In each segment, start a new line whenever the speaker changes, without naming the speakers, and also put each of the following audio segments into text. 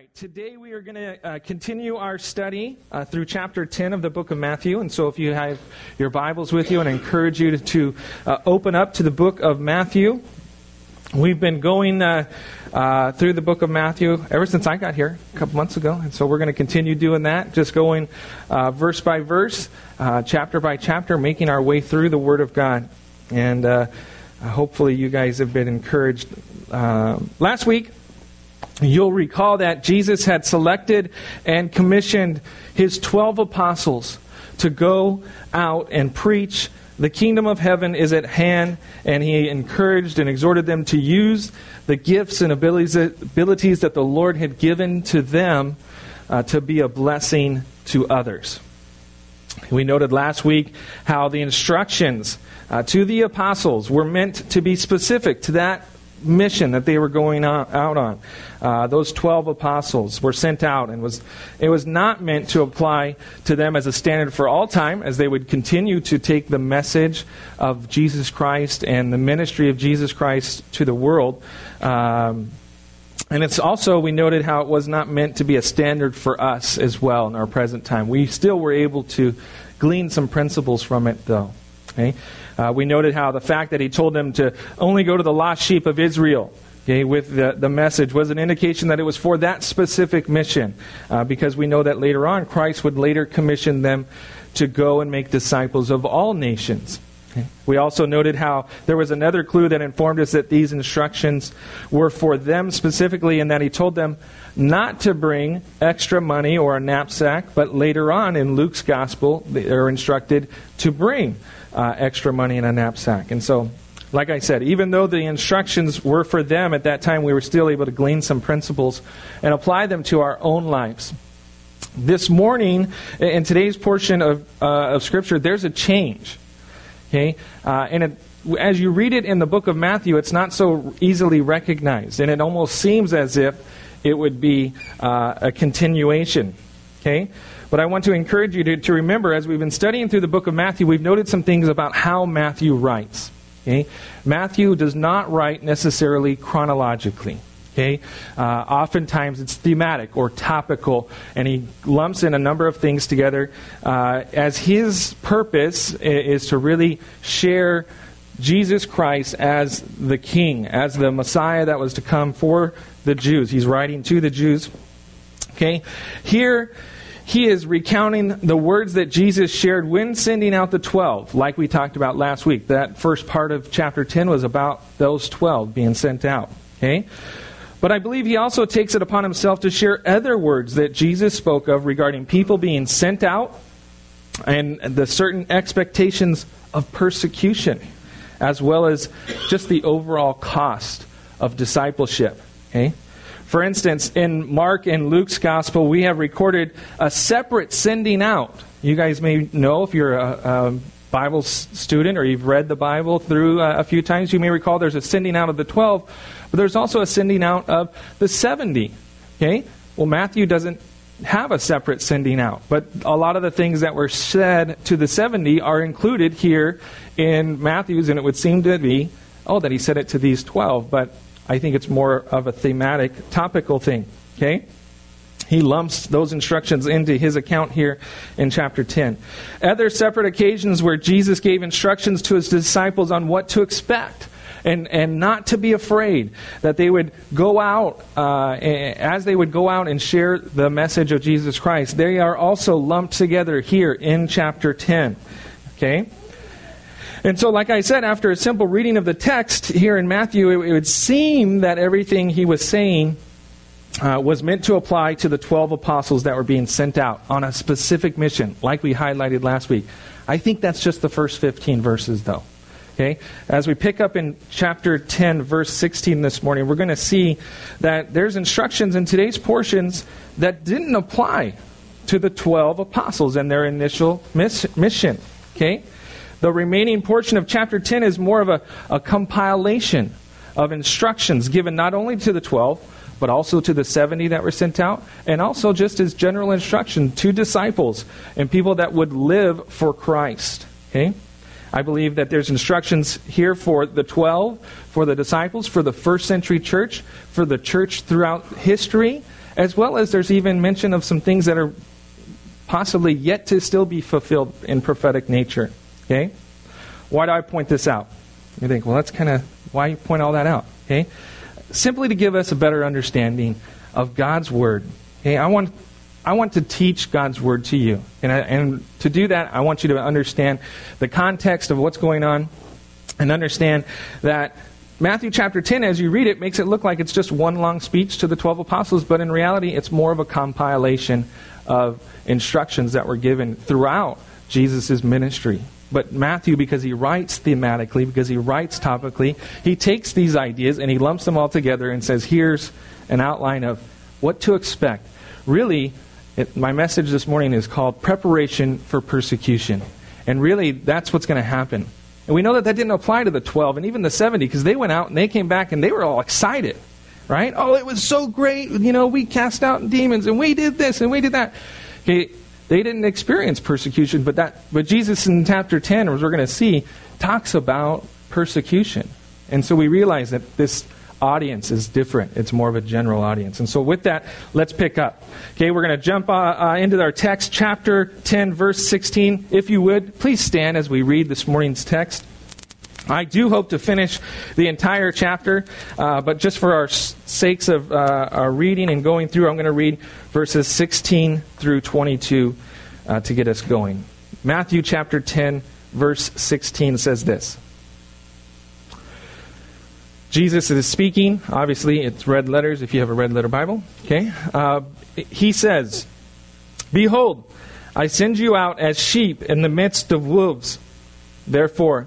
right, today we are going to uh, continue our study uh, through chapter 10 of the book of Matthew. And so if you have your Bibles with you, and encourage you to, to uh, open up to the book of Matthew. We've been going uh, uh, through the book of Matthew ever since I got here a couple months ago. And so we're going to continue doing that, just going uh, verse by verse, chapter by chapter, making our way through the Word of God. And hopefully you guys have been encouraged. last week, You'll recall that Jesus had selected and commissioned his 12 apostles to go out and preach the kingdom of heaven is at hand, and he encouraged and exhorted them to use the gifts and abilities, abilities that the Lord had given to them uh, to be a blessing to others. We noted last week how the instructions uh, to the apostles were meant to be specific to that mission that they were going out on. Uh, those 12 apostles were sent out, and was, it was not meant to apply to them as a standard for all time, as they would continue to take the message of Jesus Christ and the ministry of Jesus Christ to the world. Um, and it's also, we noted how it was not meant to be a standard for us as well in our present time. We still were able to glean some principles from it, though. Okay? Uh, we noted how the fact that he told them to only go to the lost sheep of Israel okay, with the, the message was an indication that it was for that specific mission, uh, because we know that later on Christ would later commission them to go and make disciples of all nations. We also noted how there was another clue that informed us that these instructions were for them specifically, and that he told them not to bring extra money or a knapsack, but later on in Luke's gospel, they're instructed to bring uh, extra money in a knapsack. And so, like I said, even though the instructions were for them at that time, we were still able to glean some principles and apply them to our own lives. This morning, in today's portion of, uh, of Scripture, there's a change. Okay? Uh, and it, as you read it in the book of Matthew, it's not so easily recognized. And it almost seems as if it would be uh, a continuation. Okay? But I want to encourage you to, to remember, as we've been studying through the book of Matthew, we've noted some things about how Matthew writes. Okay? Matthew does not write necessarily chronologically. Okay? Uh, oftentimes it's thematic or topical, and he lumps in a number of things together uh, as his purpose is to really share Jesus Christ as the King, as the Messiah that was to come for the Jews. He's writing to the Jews. Okay? Here, he is recounting the words that Jesus shared when sending out the 12, like we talked about last week. That first part of chapter 10 was about those 12 being sent out. Okay? But I believe he also takes it upon himself to share other words that Jesus spoke of regarding people being sent out and the certain expectations of persecution, as well as just the overall cost of discipleship. Okay? For instance, in Mark and Luke's gospel, we have recorded a separate sending out. You guys may know if you're a, a Bible student or you've read the Bible through uh, a few times, you may recall there's a sending out of the 12, but there's also a sending out of the 70. Okay? Well, Matthew doesn't have a separate sending out, but a lot of the things that were said to the 70 are included here in Matthew's, and it would seem to be, oh, that he said it to these 12, but I think it's more of a thematic, topical thing. Okay? He lumps those instructions into his account here in chapter 10. Other separate occasions where Jesus gave instructions to his disciples on what to expect and, and not to be afraid, that they would go out, uh, as they would go out and share the message of Jesus Christ. They are also lumped together here in chapter 10. Okay? And so, like I said, after a simple reading of the text here in Matthew, it, it would seem that everything he was saying uh, was meant to apply to the 12 apostles that were being sent out on a specific mission, like we highlighted last week. I think that's just the first 15 verses, though. Okay? As we pick up in chapter 10, verse 16 this morning, we're going to see that there's instructions in today's portions that didn't apply to the 12 apostles and their initial miss- mission. Okay? The remaining portion of chapter 10 is more of a, a compilation of instructions given not only to the 12, but also to the 70 that were sent out, and also just as general instruction to disciples and people that would live for Christ. Okay? I believe that there's instructions here for the 12, for the disciples, for the first century church, for the church throughout history, as well as there's even mention of some things that are possibly yet to still be fulfilled in prophetic nature. Okay? Why do I point this out? You think, well, that's kind of why you point all that out. Okay? Simply to give us a better understanding of God's Word. Okay? I want, I want to teach God's Word to you. And, I, and to do that, I want you to understand the context of what's going on and understand that Matthew chapter 10, as you read it, makes it look like it's just one long speech to the 12 apostles, but in reality, it's more of a compilation of instructions that were given throughout Jesus' ministry. But Matthew, because he writes thematically, because he writes topically, he takes these ideas and he lumps them all together and says, here's an outline of what to expect. Really, it, my message this morning is called Preparation for Persecution. And really, that's what's going to happen. And we know that that didn't apply to the 12 and even the 70 because they went out and they came back and they were all excited, right? Oh, it was so great. You know, we cast out demons and we did this and we did that. Okay, they didn't experience persecution, but that but Jesus in chapter 10, as we're going to see, talks about persecution. And so we realize that this audience is different. It's more of a general audience. And so with that, let's pick up. Okay, we're going to jump uh, uh, into our text, chapter 10, verse 16. If you would, please stand as we read this morning's text. I do hope to finish the entire chapter, uh, but just for our sakes of uh, our reading and going through, I'm going to read verses 16 through 22 uh, to get us going. Matthew chapter 10, verse 16 says this. Jesus is speaking. Obviously, it's red letters if you have a red letter Bible. Okay? Uh, he says, Behold, I send you out as sheep in the midst of wolves. Therefore,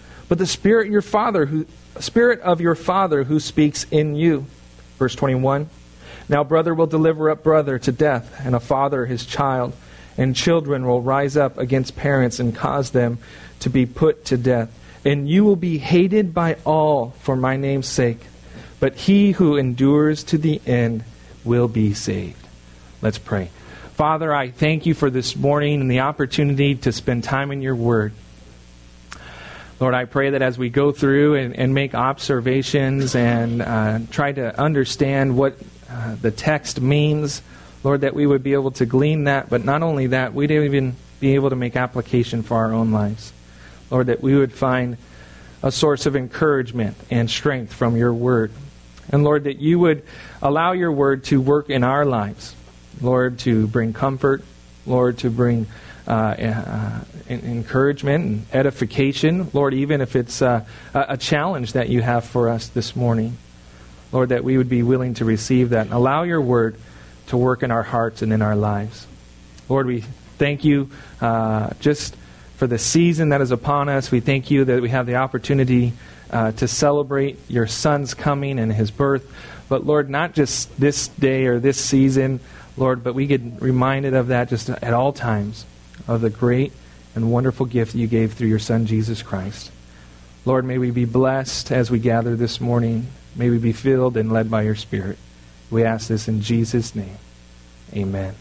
but the Spirit your Father who Spirit of your Father who speaks in you. Verse 21. Now brother will deliver up brother to death, and a father his child, and children will rise up against parents and cause them to be put to death. And you will be hated by all for my name's sake, but he who endures to the end will be saved. Let's pray. Father, I thank you for this morning and the opportunity to spend time in your word. Lord, I pray that as we go through and, and make observations and uh, try to understand what uh, the text means, Lord, that we would be able to glean that, but not only that, we'd even be able to make application for our own lives. Lord, that we would find a source of encouragement and strength from your word. And Lord, that you would allow your word to work in our lives. Lord, to bring comfort. Lord, to bring uh, uh, encouragement and edification. Lord, even if it's uh, a challenge that you have for us this morning. Lord, that we would be willing to receive that and allow your word to work in our hearts and in our lives. Lord, we thank you uh, just for the season that is upon us. We thank you that we have the opportunity to celebrate your son's coming and his birth. But Lord, not just this day or this season, Lord, but we get reminded of that just at all times of the great and wonderful gift you gave through your Son, Jesus Christ. Lord, may we be blessed as we gather this morning. May we be filled and led by your Spirit. We ask this in Jesus' name. Amen.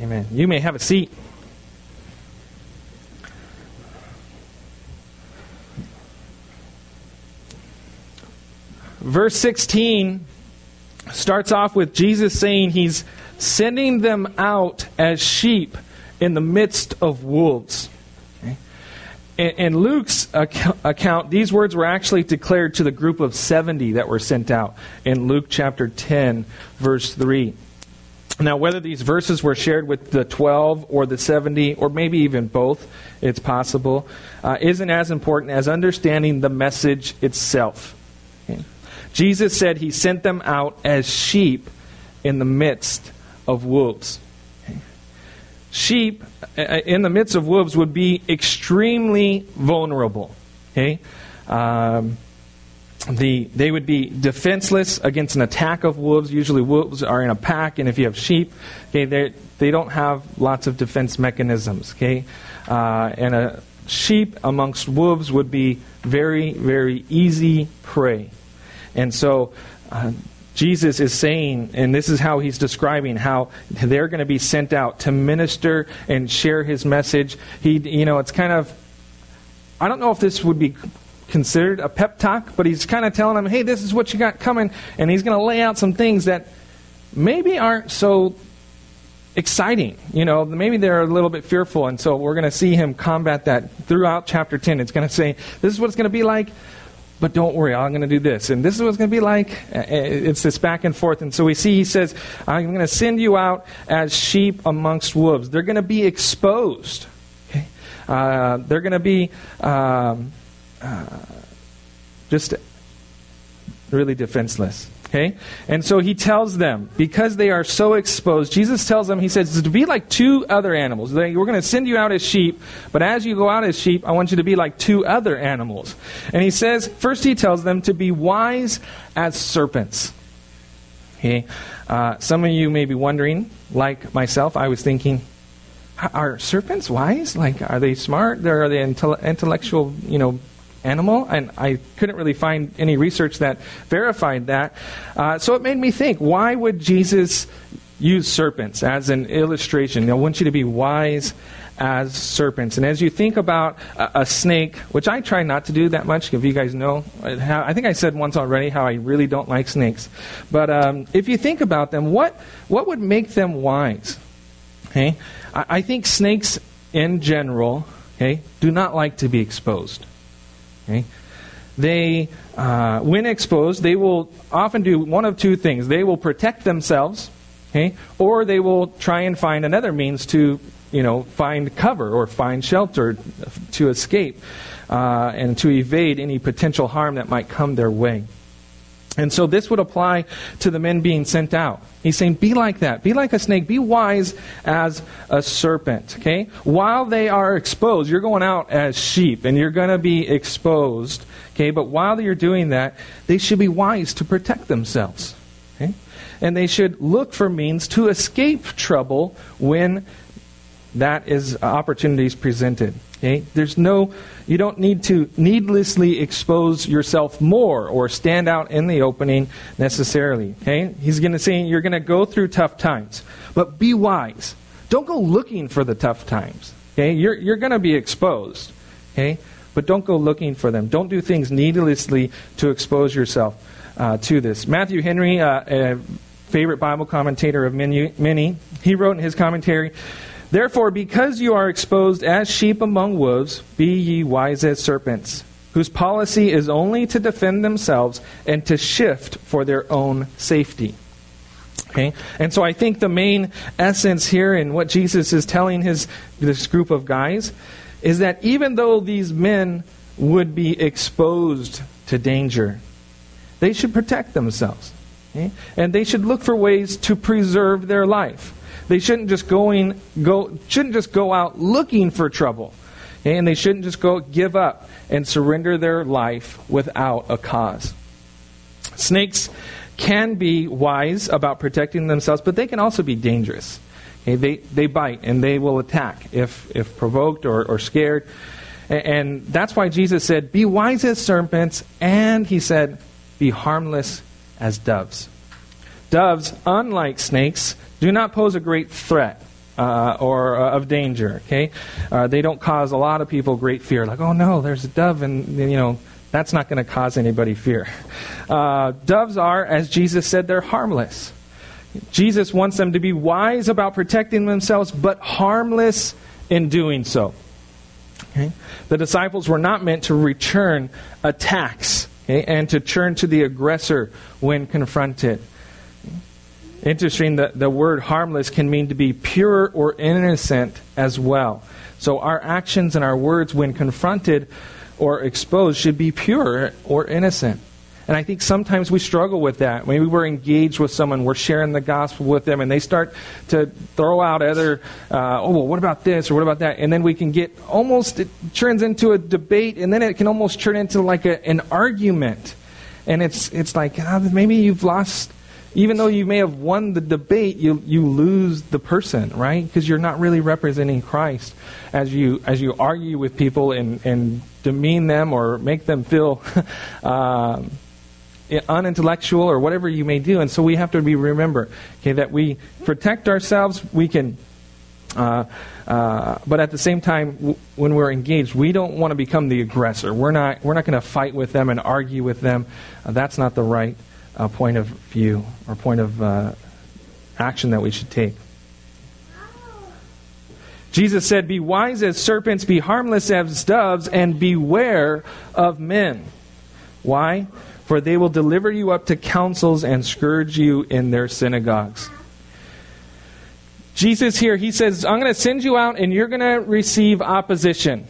Amen. You may have a seat. Verse 16 starts off with Jesus saying he's sending them out as sheep in the midst of wolves. In, in Luke's account, these words were actually declared to the group of 70 that were sent out in Luke chapter 10, verse 3. Now, whether these verses were shared with the 12 or the 70, or maybe even both, it's possible, uh, isn't as important as understanding the message itself. Okay? Jesus said he sent them out as sheep in the midst of wolves sheep uh, uh, in the midst of wolves would be extremely vulnerable. Okay? Um, the, they would be defenseless against an attack of wolves. Usually, wolves are in a pack, and if you have sheep, okay, they they don't have lots of defense mechanisms. Okay, uh, and a sheep amongst wolves would be very, very easy prey. And so, uh, Jesus is saying, and this is how he's describing how they're going to be sent out to minister and share his message. He, you know, it's kind of, I don't know if this would be considered a pep talk, but he's kind of telling them, hey, this is what you got coming. And he's going to lay out some things that maybe aren't so exciting. You know, maybe they're a little bit fearful. And so we're going to see him combat that throughout chapter 10. It's going to say, this is what it's going to be like. But don't worry, I'm going to do this. And this is what it's going to be like. It's this back and forth. And so we see he says, I'm going to send you out as sheep amongst wolves. They're going to be exposed. Okay? Uh, they're going to be um, uh, just really defenseless. Okay? And so he tells them, because they are so exposed, Jesus tells them, he says, to be like two other animals. We're going to send you out as sheep, but as you go out as sheep, I want you to be like two other animals. And he says, first he tells them to be wise as serpents. Okay? Uh, some of you may be wondering, like myself, I was thinking, are serpents wise? Like, are they smart? Are they intellectual, you know, animal, and I couldn't really find any research that verified that. Uh, so it made me think why would Jesus use serpents as an illustration? I want you to be wise as serpents. And as you think about a, a, snake, which I try not to do that much, if you guys know, I think I said once already how I really don't like snakes. But um, if you think about them, what, what would make them wise? Okay? I, I think snakes in general okay, do not like to be exposed. Okay? They, uh, when exposed, they will often do one of two things. They will protect themselves, okay, or they will try and find another means to, you know, find cover or find shelter to escape uh, and to evade any potential harm that might come their way. And so this would apply to the men being sent out. He's saying, be like that. Be like a snake. Be wise as a serpent. Okay? While they are exposed, you're going out as sheep and you're going to be exposed. Okay? But while you're doing that, they should be wise to protect themselves. Okay? And they should look for means to escape trouble when that is uh, opportunities presented. Okay? There's no, you don't need to needlessly expose yourself more or stand out in the opening necessarily. Okay? He's going to say you're going to go through tough times, but be wise. Don't go looking for the tough times. Okay? You're, you're going to be exposed. Okay? But don't go looking for them. Don't do things needlessly to expose yourself uh, to this. Matthew Henry, uh, a favorite Bible commentator of many, many, he wrote in his commentary, Therefore, because you are exposed as sheep among wolves, be ye wise as serpents, whose policy is only to defend themselves and to shift for their own safety. Okay? And so I think the main essence here in what Jesus is telling his this group of guys is that even though these men would be exposed to danger, they should protect themselves. Okay? And they should look for ways to preserve their life. They shouldn't just going go shouldn't just go out looking for trouble. And they shouldn't just go give up and surrender their life without a cause. Snakes can be wise about protecting themselves, but they can also be dangerous. Okay? They, they bite and they will attack if, if provoked or, or scared. And, and that's why Jesus said, Be wise as serpents, and he said, Be harmless as doves. Doves, unlike snakes, do not pose a great threat uh, or uh, of danger. Okay, uh, they don't cause a lot of people great fear. Like, oh no, there's a dove, and you know that's not going to cause anybody fear. Uh, doves are, as Jesus said, they're harmless. Jesus wants them to be wise about protecting themselves, but harmless in doing so. Okay? The disciples were not meant to return attacks okay, and to turn to the aggressor when confronted. Interesting that the word harmless can mean to be pure or innocent as well. So our actions and our words, when confronted or exposed, should be pure or innocent. And I think sometimes we struggle with that. Maybe we're engaged with someone, we're sharing the gospel with them, and they start to throw out other, uh, oh, well, what about this or what about that? And then we can get almost, it turns into a debate, and then it can almost turn into like a, an argument. And it's, it's like, ah, maybe you've lost, even though you may have won the debate, you, you lose the person, right? Because you're not really representing Christ as you, as you argue with people and, and demean them or make them feel um, unintellectual or whatever you may do. And so we have to be remember, okay, that we protect ourselves. We can uh, uh, but at the same time, w- when we're engaged, we don't want to become the aggressor. We're not, we're not going to fight with them and argue with them. Uh, that's not the right uh, point of view or point of uh, action that we should take. Jesus said, Be wise as serpents, be harmless as doves, and beware of men. Why? For they will deliver you up to councils and scourge you in their synagogues. Jesus here, he says, I'm going to send you out and you're going to receive opposition.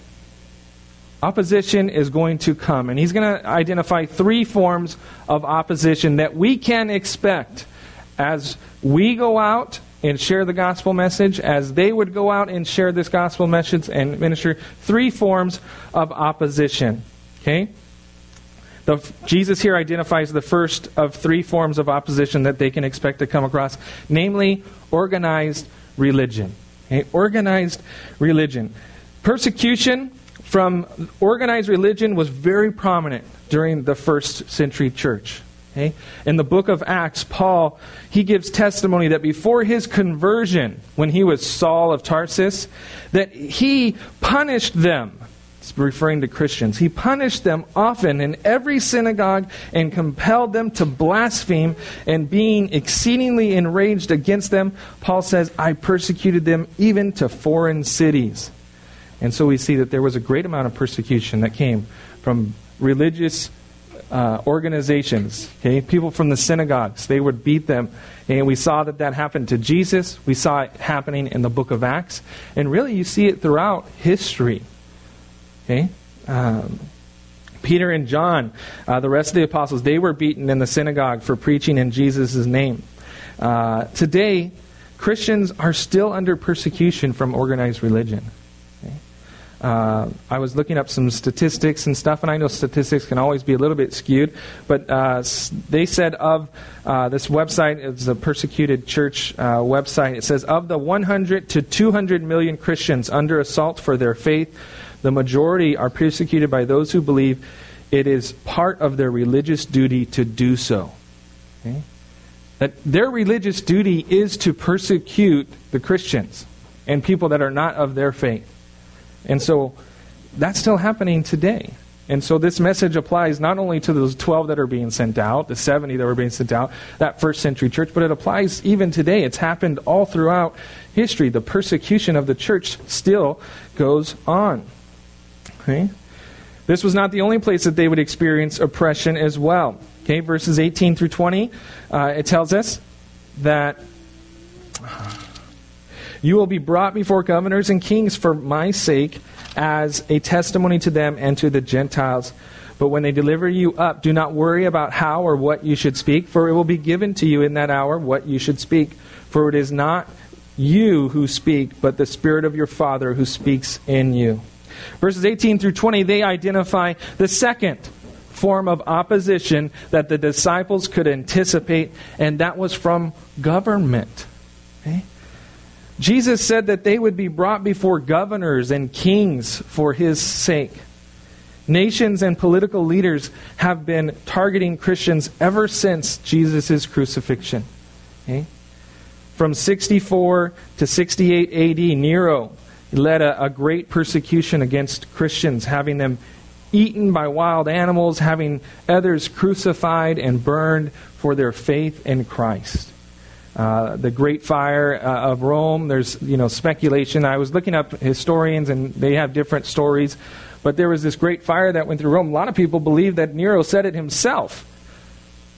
Opposition is going to come. And he's going to identify three forms of opposition that we can expect as we go out and share the gospel message, as they would go out and share this gospel message and minister. Three forms of opposition. Okay? The, Jesus here identifies the first of three forms of opposition that they can expect to come across, namely organized religion. Okay? Organized religion. Persecution from organized religion was very prominent during the first century church. Okay? In the book of Acts, Paul, he gives testimony that before his conversion, when he was Saul of Tarsus, that he punished them referring to Christians. He punished them often in every synagogue and compelled them to blaspheme, and being exceedingly enraged against them, Paul says, I persecuted them even to foreign cities. And so we see that there was a great amount of persecution that came from religious uh, organizations, okay, people from the synagogues. They would beat them. And we saw that that happened to Jesus. We saw it happening in the book of Acts. And really, you see it throughout history. Okay? Um, Peter and John, uh, the rest of the apostles, they were beaten in the synagogue for preaching in Jesus' name. Uh, today, Christians are still under persecution from organized religion. Uh, I was looking up some statistics and stuff, and I know statistics can always be a little bit skewed, but uh, they said of uh, this website, it's a persecuted church uh, website, it says of the 100 to 200 million Christians under assault for their faith, the majority are persecuted by those who believe it is part of their religious duty to do so. Okay? That their religious duty is to persecute the Christians and people that are not of their faith. And so that's still happening today. And so this message applies not only to those 12 that are being sent out, the 70 that were being sent out, that first century church, but it applies even today. It's happened all throughout history. The persecution of the church still goes on. Okay? This was not the only place that they would experience oppression as well. Okay, verses 18 through 20, uh, it tells us that you will be brought before governors and kings for my sake as a testimony to them and to the Gentiles. But when they deliver you up, do not worry about how or what you should speak, for it will be given to you in that hour what you should speak. For it is not you who speak, but the Spirit of your Father who speaks in you. Verses 18 through 20, they identify the second form of opposition that the disciples could anticipate, and that was from government. Okay? Jesus said that they would be brought before governors and kings for his sake. Nations and political leaders have been targeting Christians ever since Jesus' crucifixion. Okay? From 64 to 68 AD, Nero led a, a great persecution against Christians, having them eaten by wild animals, having others crucified and burned for their faith in Christ. Uh, the Great Fire uh, of Rome. There's you know speculation. I was looking up historians, and they have different stories. But there was this great fire that went through Rome. A lot of people believe that Nero said it himself.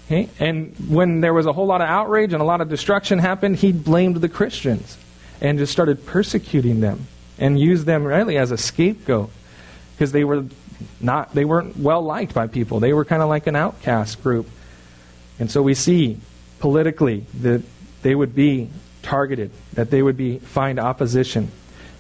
Okay? And when there was a whole lot of outrage and a lot of destruction happened, he blamed the Christians and just started persecuting them and used them really as a scapegoat because they were not they weren't well liked by people. They were kind of like an outcast group. And so we see politically that they would be targeted, that they would be find opposition.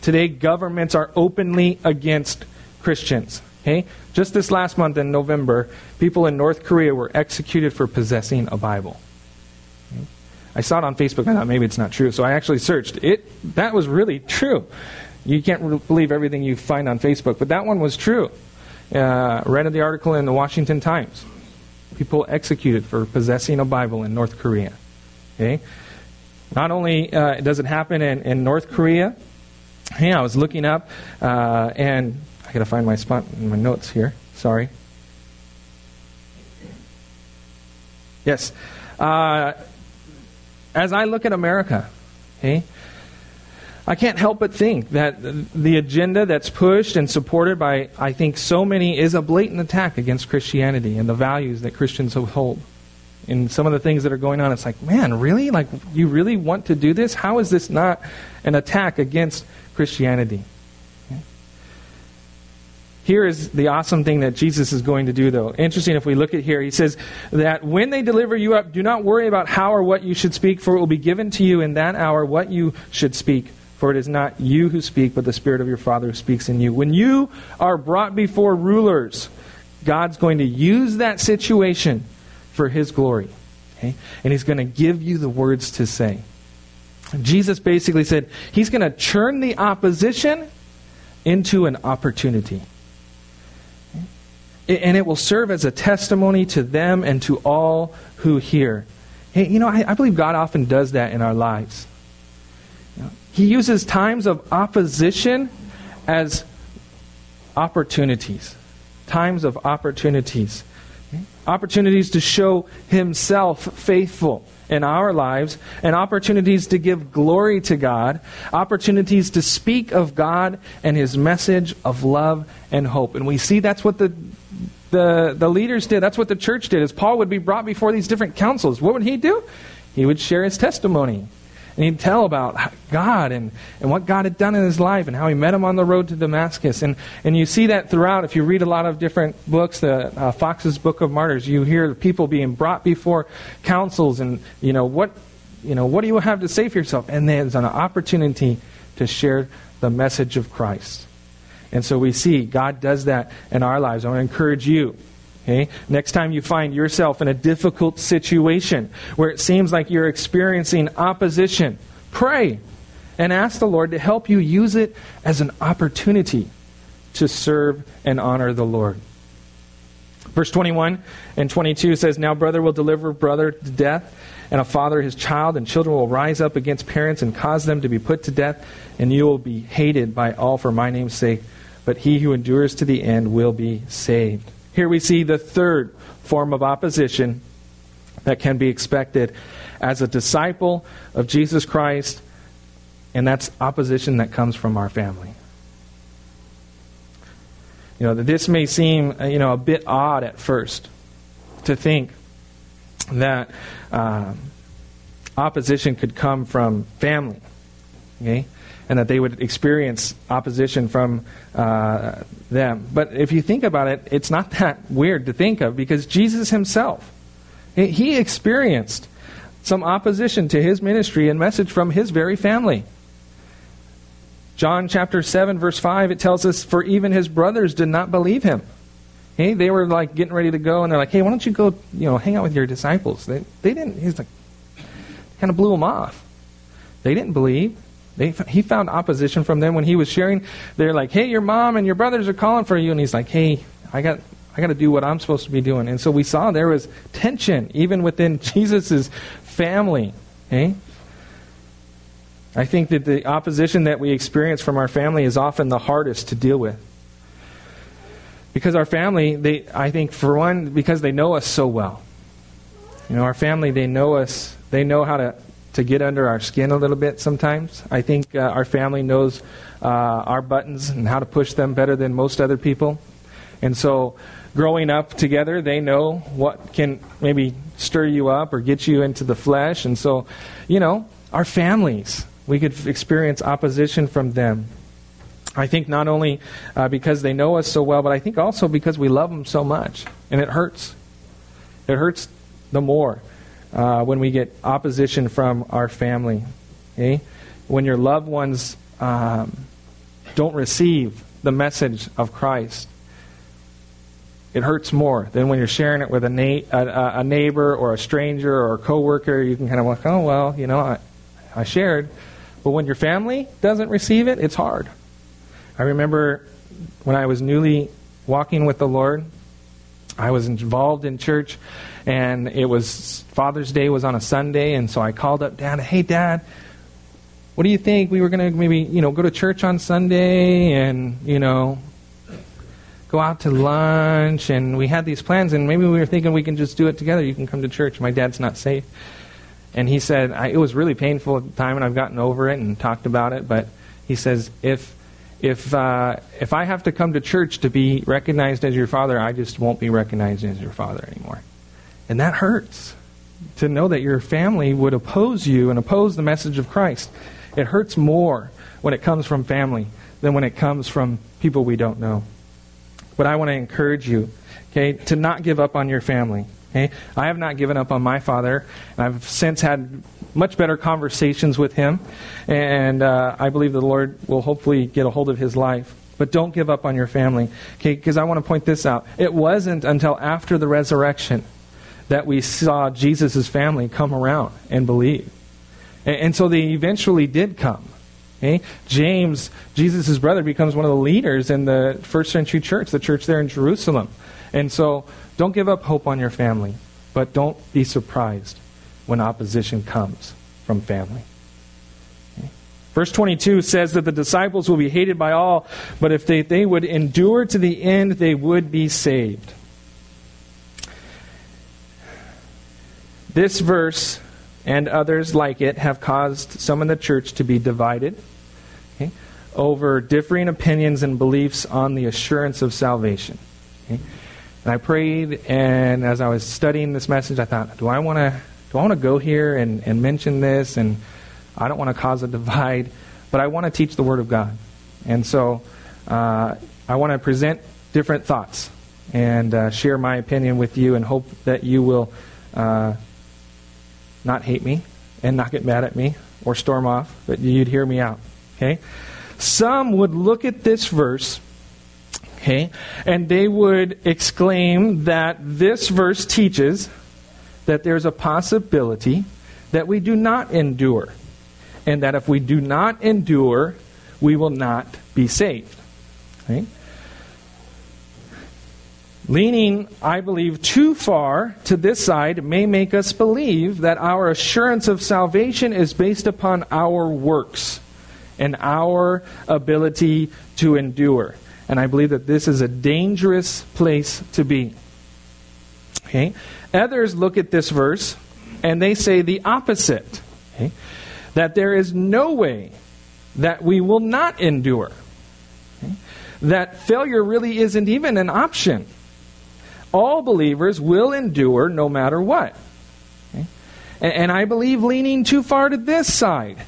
Today governments are openly against Christians. Okay? Just this last month in November, people in North Korea were executed for possessing a Bible. I saw it on Facebook. And I thought maybe it's not true. So I actually searched. It that was really true. You can't re- believe everything you find on Facebook, but that one was true. Uh, read the article in the Washington Times. People executed for possessing a Bible in North Korea. Okay? Not only uh, does it happen in, in North Korea, hey, I was looking up, uh, and I got to find my spot in my notes here. Sorry. Yes. Uh, as I look at America, okay, I can't help but think that the agenda that's pushed and supported by, I think, so many is a blatant attack against Christianity and the values that Christians hold. And some of the things that are going on, it's like, man, really? Like, you really want to do this? How is this not an attack against Christianity? Here is the awesome thing that Jesus is going to do, though. Interesting if we look at here. He says that when they deliver you up, do not worry about how or what you should speak, for it will be given to you in that hour what you should speak. For it is not you who speak, but the Spirit of your Father who speaks in you. When you are brought before rulers, God's going to use that situation for His glory. Okay? And He's going to give you the words to say. Jesus basically said He's going to turn the opposition into an opportunity and it will serve as a testimony to them and to all who hear. Hey, you know, I, I believe God often does that in our lives. He uses times of opposition as opportunities. Times of opportunities. Opportunities to show Himself faithful in our lives, and opportunities to give glory to God, opportunities to speak of God and His message of love and hope. And we see that's what the the, the leaders did. That's what the church did. As Paul would be brought before these different councils, what would he do? He would share his testimony. And he'd tell about God and, and what God had done in his life and how he met him on the road to Damascus. And, and you see that throughout. If you read a lot of different books, the uh, Foxe's Book of Martyrs, you hear people being brought before councils and, you know, what, you know, what do you have to say for yourself? And there's an opportunity to share the message of Christ. And so we see God does that in our lives. I want to encourage you. Okay? Next time you find yourself in a difficult situation where it seems like you're experiencing opposition, pray and ask the Lord to help you use it as an opportunity to serve and honor the Lord. Verse 21 and 22 says, Now brother will deliver brother to death, and a father his child, and children will rise up against parents and cause them to be put to death, and you will be hated by all for my name's sake but he who endures to the end will be saved. Here we see the third form of opposition that can be expected as a disciple of Jesus Christ, and that's opposition that comes from our family. You know, this may seem, uh, you know, a bit odd at first to think that uh, opposition could come from family. Okay? And that they would experience opposition from uh, them. But if you think about it, it's not that weird to think of because Jesus himself, he experienced some opposition to his ministry and message from his very family. John chapter 7, verse 5, it tells us, For even his brothers did not believe him. Hey, they were like getting ready to go, and they're like, Hey, why don't you go, you know, hang out with your disciples? They, they didn't, he's like, kind of blew them off. They didn't believe. They, he found opposition from them when he was sharing. They're like, "Hey, your mom and your brothers are calling for you," and he's like, "Hey, I got." I got to do what I'm supposed to be doing. And so we saw there was tension even within Jesus' family. Okay? I think that the opposition that we experience from our family is often the hardest to deal with. Because our family, they I think for one, because they know us so well. You know, our family, they know us, they know how to to get under our skin a little bit sometimes. I think uh, our family knows uh, our buttons and how to push them better than most other people. And so, growing up together, they know what can maybe stir you up or get you into the flesh. And so, you know, our families, we could experience opposition from them. I think not only uh, because they know us so well, but I think also because we love them so much. And it hurts. It hurts the more uh, when we get opposition from our family. Okay? When your loved ones um, don't receive the message of Christ, It hurts more than when you're sharing it with a, na- a, a neighbor or a stranger or a coworker. You can kind of like, oh, well, you know, I, I shared. But when your family doesn't receive it, it's hard. I remember when I was newly walking with the Lord, I was involved in church, and it was Father's Day was on a Sunday, and so I called up Dad. Hey, Dad, what do you think? We were going to maybe you know go to church on Sunday, and you know go out to lunch, and we had these plans, and maybe we were thinking we can just do it together. You can come to church. My dad's not safe. And he said, it was really painful at the time, and I've gotten over it and talked about it, but he says, if if uh, if I have to come to church to be recognized as your father, I just won't be recognized as your father anymore, and that hurts to know that your family would oppose you and oppose the message of Christ. It hurts more when it comes from family than when it comes from people we don't know. But I want to encourage you, okay, to not give up on your family. Okay? I have not given up on my father. I've since had much better conversations with him, and uh, I believe the Lord will hopefully get a hold of his life. But don't give up on your family, okay? Because I want to point this out. It wasn't until after the resurrection that we saw Jesus' family come around and believe, and, and so they eventually did come. Okay? James, Jesus' brother, becomes one of the leaders in the first century church, the church there in Jerusalem. And so don't give up hope on your family, but don't be surprised when opposition comes from family. Verse 22 says that the disciples will be hated by all, but if they, they would endure to the end, they would be saved. This verse and others like it have caused some in the church to be divided okay, over differing opinions and beliefs on the assurance of salvation. Okay? And I prayed, and as I was studying this message, I thought, do I want to do I want to go here and, and mention this? And I don't want to cause a divide, but I want to teach the Word of God. And so uh, I want to present different thoughts and uh, share my opinion with you and hope that you will uh, not hate me and not get mad at me or storm off, but you'd hear me out. Okay? Some would look at this verse Okay? And they would exclaim that this verse teaches that there's a possibility that we do not endure. And that if we do not endure, we will not be saved. Okay? Leaning, I believe, too far to this side may make us believe that our assurance of salvation is based upon our works and our ability to endure. And I believe that this is a dangerous place to be. Okay? Others look at this verse and they say the opposite. Okay? That there is no way that we will not endure. Okay? That failure really isn't even an option. All believers will endure no matter what. And, and I believe leaning too far to this side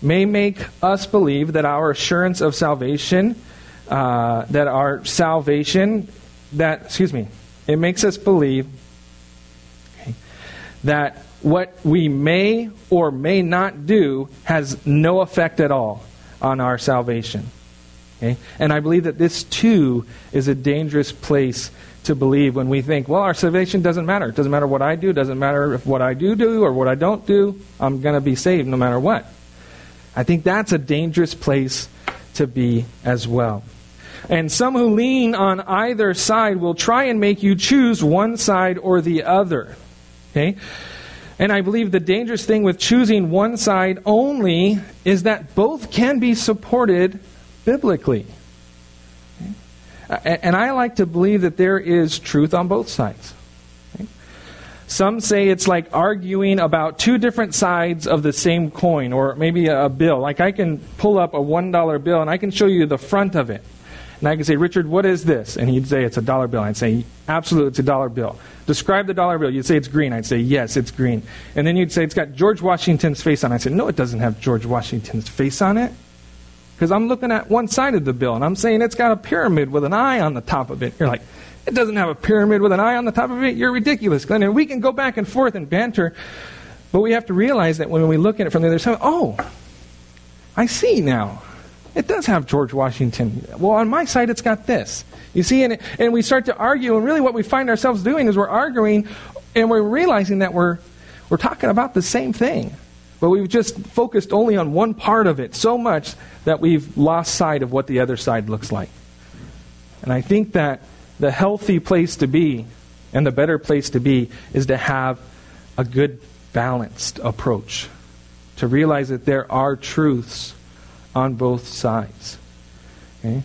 may make us believe that our assurance of salvation uh, that our salvation, that, excuse me, it makes us believe okay, that what we may or may not do has no effect at all on our salvation. Okay? And I believe that this too is a dangerous place to believe when we think, well, our salvation doesn't matter. It doesn't matter what I do. It doesn't matter if what I do do or what I don't do. I'm going to be saved no matter what. I think that's a dangerous place to be as well. And some who lean on either side will try and make you choose one side or the other. Okay? And I believe the dangerous thing with choosing one side only is that both can be supported biblically. Okay? And I like to believe that there is truth on both sides. Some say it's like arguing about two different sides of the same coin or maybe a bill. Like I can pull up a $1 bill and I can show you the front of it. And I can say, Richard, what is this? And he'd say, it's a dollar bill. I'd say, absolutely, it's a dollar bill. Describe the dollar bill. You'd say, it's green. I'd say, yes, it's green. And then you'd say, it's got George Washington's face on it. I said, no, it doesn't have George Washington's face on it. Because I'm looking at one side of the bill, and I'm saying it's got a pyramid with an eye on the top of it. You're like, it doesn't have a pyramid with an eye on the top of it. You're ridiculous, Glenn. And we can go back and forth and banter, but we have to realize that when we look at it from the other side, oh, I see now. it does have George Washington. Well, on my side, it's got this. You see, and, and we start to argue, and really what we find ourselves doing is we're arguing and we're realizing that we're, we're talking about the same thing. But we've just focused only on one part of it so much that we've lost sight of what the other side looks like. And I think that the healthy place to be and the better place to be is to have a good balanced approach. To realize that there are truths on both sides. Okay?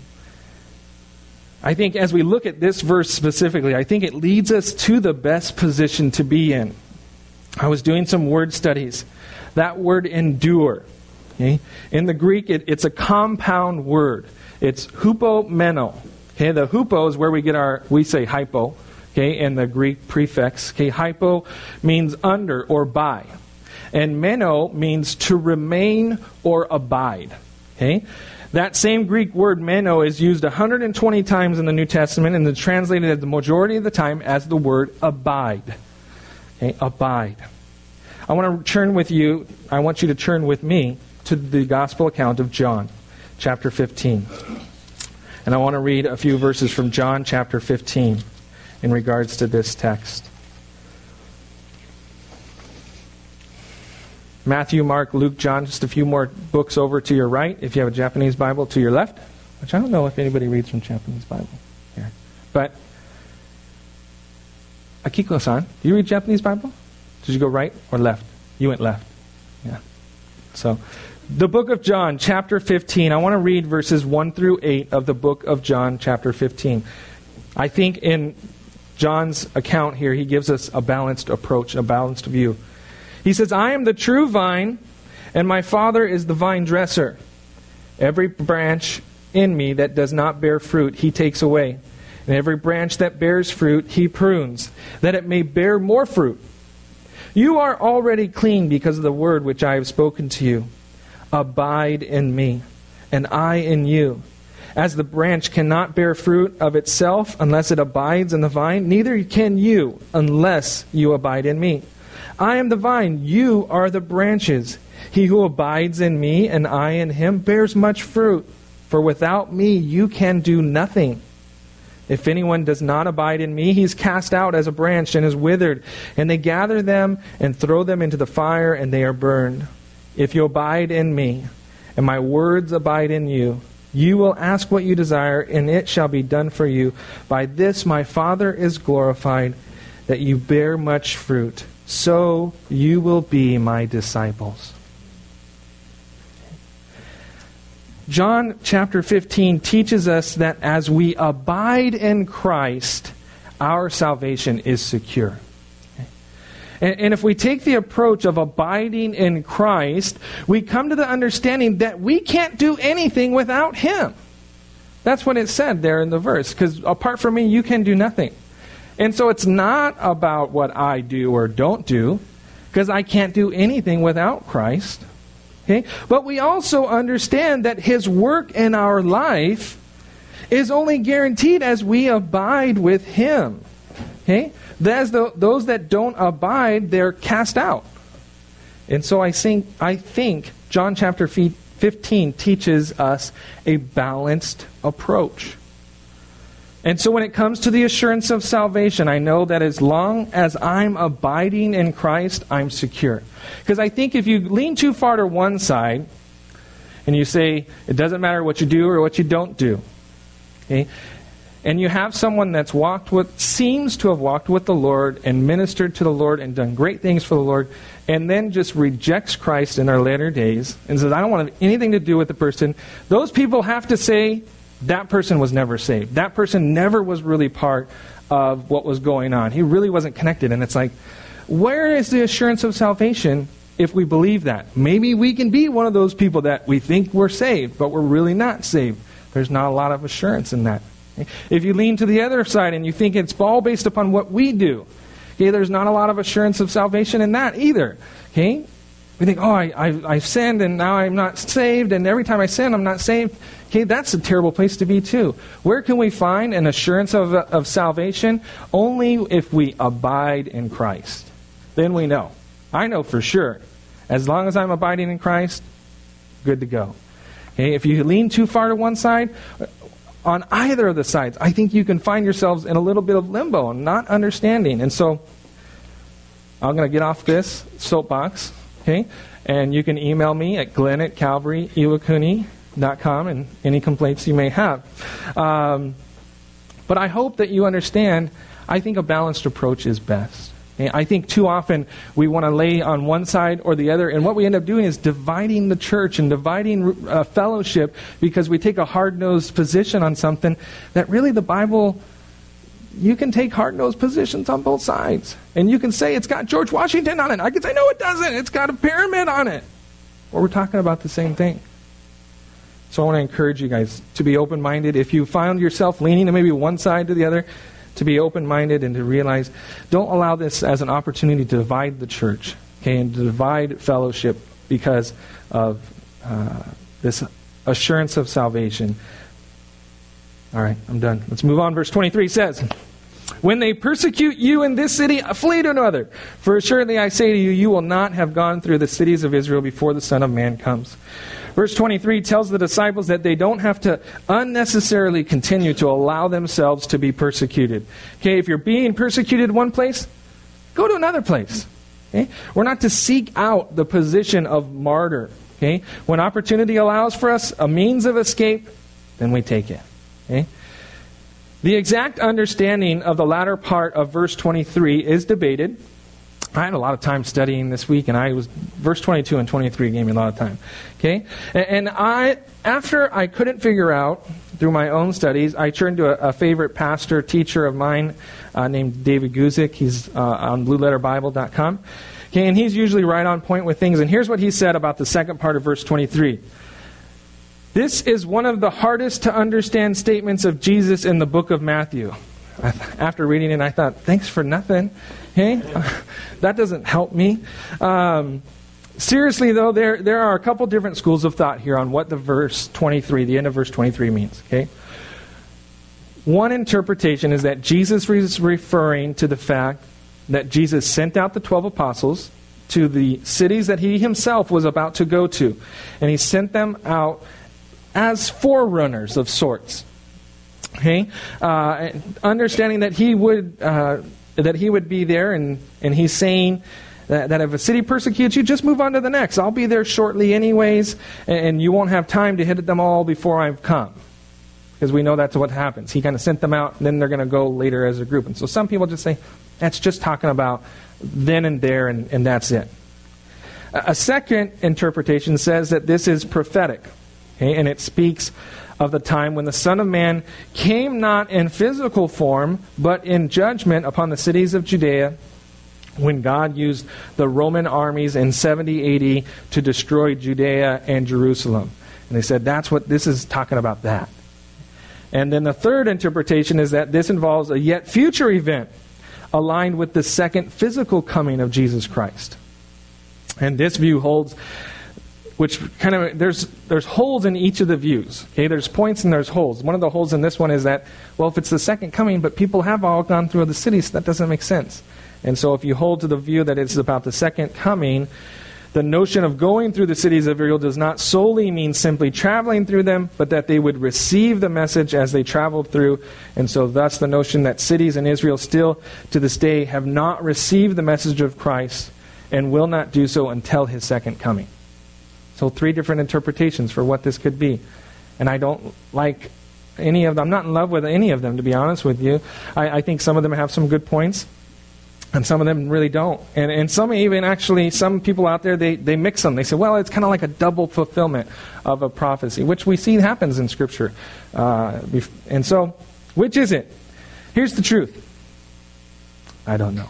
I think as we look at this verse specifically, I think it leads us to the best position to be in. I was doing some word studies. That word endure. Okay? In the Greek, it, it's a compound word. It's hupomeno. Okay, the hupo is where we get our, we say hypo, okay, and the Greek prefix. Okay, hypo means under or by. And meno means to remain or abide. Okay? That same Greek word meno is used 120 times in the New Testament and is translated at the majority of the time as the word abide. Okay, abide. I want to turn with you, I want you to turn with me to the gospel account of John, chapter 15. And I want to read a few verses from John chapter 15 in regards to this text. Matthew, Mark, Luke, John, just a few more books over to your right. If you have a Japanese Bible, to your left, which I don't know if anybody reads from Japanese Bible here. But, Akiko san, do you read Japanese Bible? Did you go right or left? You went left. Yeah. So, the book of John, chapter 15. I want to read verses 1 through 8 of the book of John, chapter 15. I think in John's account here, he gives us a balanced approach, a balanced view. He says, I am the true vine, and my Father is the vine dresser. Every branch in me that does not bear fruit, he takes away. And every branch that bears fruit, he prunes, that it may bear more fruit. You are already clean because of the word which I have spoken to you. Abide in me, and I in you. As the branch cannot bear fruit of itself unless it abides in the vine, neither can you unless you abide in me. I am the vine, you are the branches. He who abides in me and I in him bears much fruit, for without me you can do nothing. If anyone does not abide in me, he is cast out as a branch and is withered, and they gather them and throw them into the fire, and they are burned. If you abide in me, and my words abide in you, you will ask what you desire, and it shall be done for you. By this my Father is glorified, that you bear much fruit so you will be my disciples. John chapter 15 teaches us that as we abide in Christ, our salvation is secure. And, and, if we take the approach of abiding in Christ, we come to the understanding that we can't do anything without Him. That's what it said there in the verse, because apart from me, you can do nothing. And so it's not about what I do or don't do, because I can't do anything without Christ. Okay? But we also understand that His work in our life is only guaranteed as we abide with Him. Okay? As the, those that don't abide, they're cast out. And so I think, I think John chapter 15 teaches us a balanced approach. And so when it comes to the assurance of salvation, I know that as long as I'm abiding in Christ, I'm secure. Because I think if you lean too far to one side and you say, it doesn't matter what you do or what you don't do, okay, and you have someone that's walked with, seems to have walked with the Lord and ministered to the Lord and done great things for the Lord, and then just rejects Christ in their later days and says, I don't want to have anything to do with the person, those people have to say, that person was never saved. That person never was really part of what was going on. He really wasn't connected. And it's like, where is the assurance of salvation if we believe that? Maybe we can be one of those people that we think we're saved, but we're really not saved. There's not a lot of assurance in that. If you lean to the other side and you think it's all based upon what we do, okay, there's not a lot of assurance of salvation in that either. Okay? We think, oh, I, I, I've sinned and now I'm not saved, and every time I sin, I'm not saved. Okay, that's a terrible place to be, too. Where can we find an assurance of, of salvation? Only if we abide in Christ. Then we know. I know for sure. As long as I'm abiding in Christ, good to go. Okay? If you lean too far to one side, on either of the sides, I think you can find yourselves in a little bit of limbo and not understanding. And so, I'm going to get off this soapbox, okay? And you can email me at glenn at calvaryiwakuni.com and any complaints you may have. Um, but I hope that you understand, I think a balanced approach is best. I think too often we want to lay on one side or the other, and what we end up doing is dividing the church and dividing uh, fellowship because we take a hard nosed position on something that really the Bible, you can take hard nosed positions on both sides. And you can say it's got George Washington on it. I can say, no, it doesn't. It's got a pyramid on it. Well, we're talking about the same thing. So I want to encourage you guys to be open minded. If you find yourself leaning to maybe one side to the other, to be open minded and to realize don't allow this as an opportunity to divide the church, okay, and to divide fellowship because of uh, this assurance of salvation. All right, I'm done. Let's move on. Verse 23 says, When they persecute you in this city, flee to another. For assuredly I say to you, you will not have gone through the cities of Israel before the Son of Man comes. Verse 23 tells the disciples that they don't have to unnecessarily continue to allow themselves to be persecuted. Okay, if you're being persecuted one place, go to another place. Okay? We're not to seek out the position of martyr. Okay? When opportunity allows for us a means of escape, then we take it. Okay? The exact understanding of the latter part of verse 23 is debated. I had a lot of time studying this week, and I was verse 22 and 23 gave me a lot of time. Okay, and I after I couldn't figure out through my own studies, I turned to a, a favorite pastor teacher of mine uh, named David Guzik. He's uh, on BlueLetterBible.com. Okay, and he's usually right on point with things. And here's what he said about the second part of verse 23. This is one of the hardest to understand statements of Jesus in the book of Matthew. After reading it, I thought, thanks for nothing. Hey, that doesn't help me. Um, seriously, though, there, there are a couple different schools of thought here on what the verse 23, the end of verse 23 means. Okay? One interpretation is that Jesus is referring to the fact that Jesus sent out the 12 apostles to the cities that he himself was about to go to. And he sent them out as forerunners of sorts. Okay? Uh, understanding that he would. Uh, that he would be there, and, and he's saying that, that if a city persecutes you, just move on to the next. I'll be there shortly, anyways, and, and you won't have time to hit them all before I've come. Because we know that's what happens. He kind of sent them out, and then they're going to go later as a group. And so some people just say, that's just talking about then and there, and, and that's it. A second interpretation says that this is prophetic, okay, and it speaks of the time when the Son of Man came not in physical form, but in judgment upon the cities of Judea, when God used the Roman armies in 70 AD to destroy Judea and Jerusalem. And they said that's what this is talking about that. And then the third interpretation is that this involves a yet future event aligned with the second physical coming of Jesus Christ. And this view holds which kind of there's there's holes in each of the views. Okay, there's points and there's holes. One of the holes in this one is that well, if it's the second coming, but people have all gone through the cities, that doesn't make sense. And so, if you hold to the view that it's about the second coming, the notion of going through the cities of Israel does not solely mean simply traveling through them, but that they would receive the message as they traveled through. And so, thus, the notion that cities in Israel still to this day have not received the message of Christ and will not do so until his second coming. So, three different interpretations for what this could be. And I don't like any of them. I'm not in love with any of them, to be honest with you. I, I think some of them have some good points, and some of them really don't. And, and some even actually, some people out there, they, they mix them. They say, well, it's kind of like a double fulfillment of a prophecy, which we see happens in Scripture. Uh, and so, which is it? Here's the truth I don't know.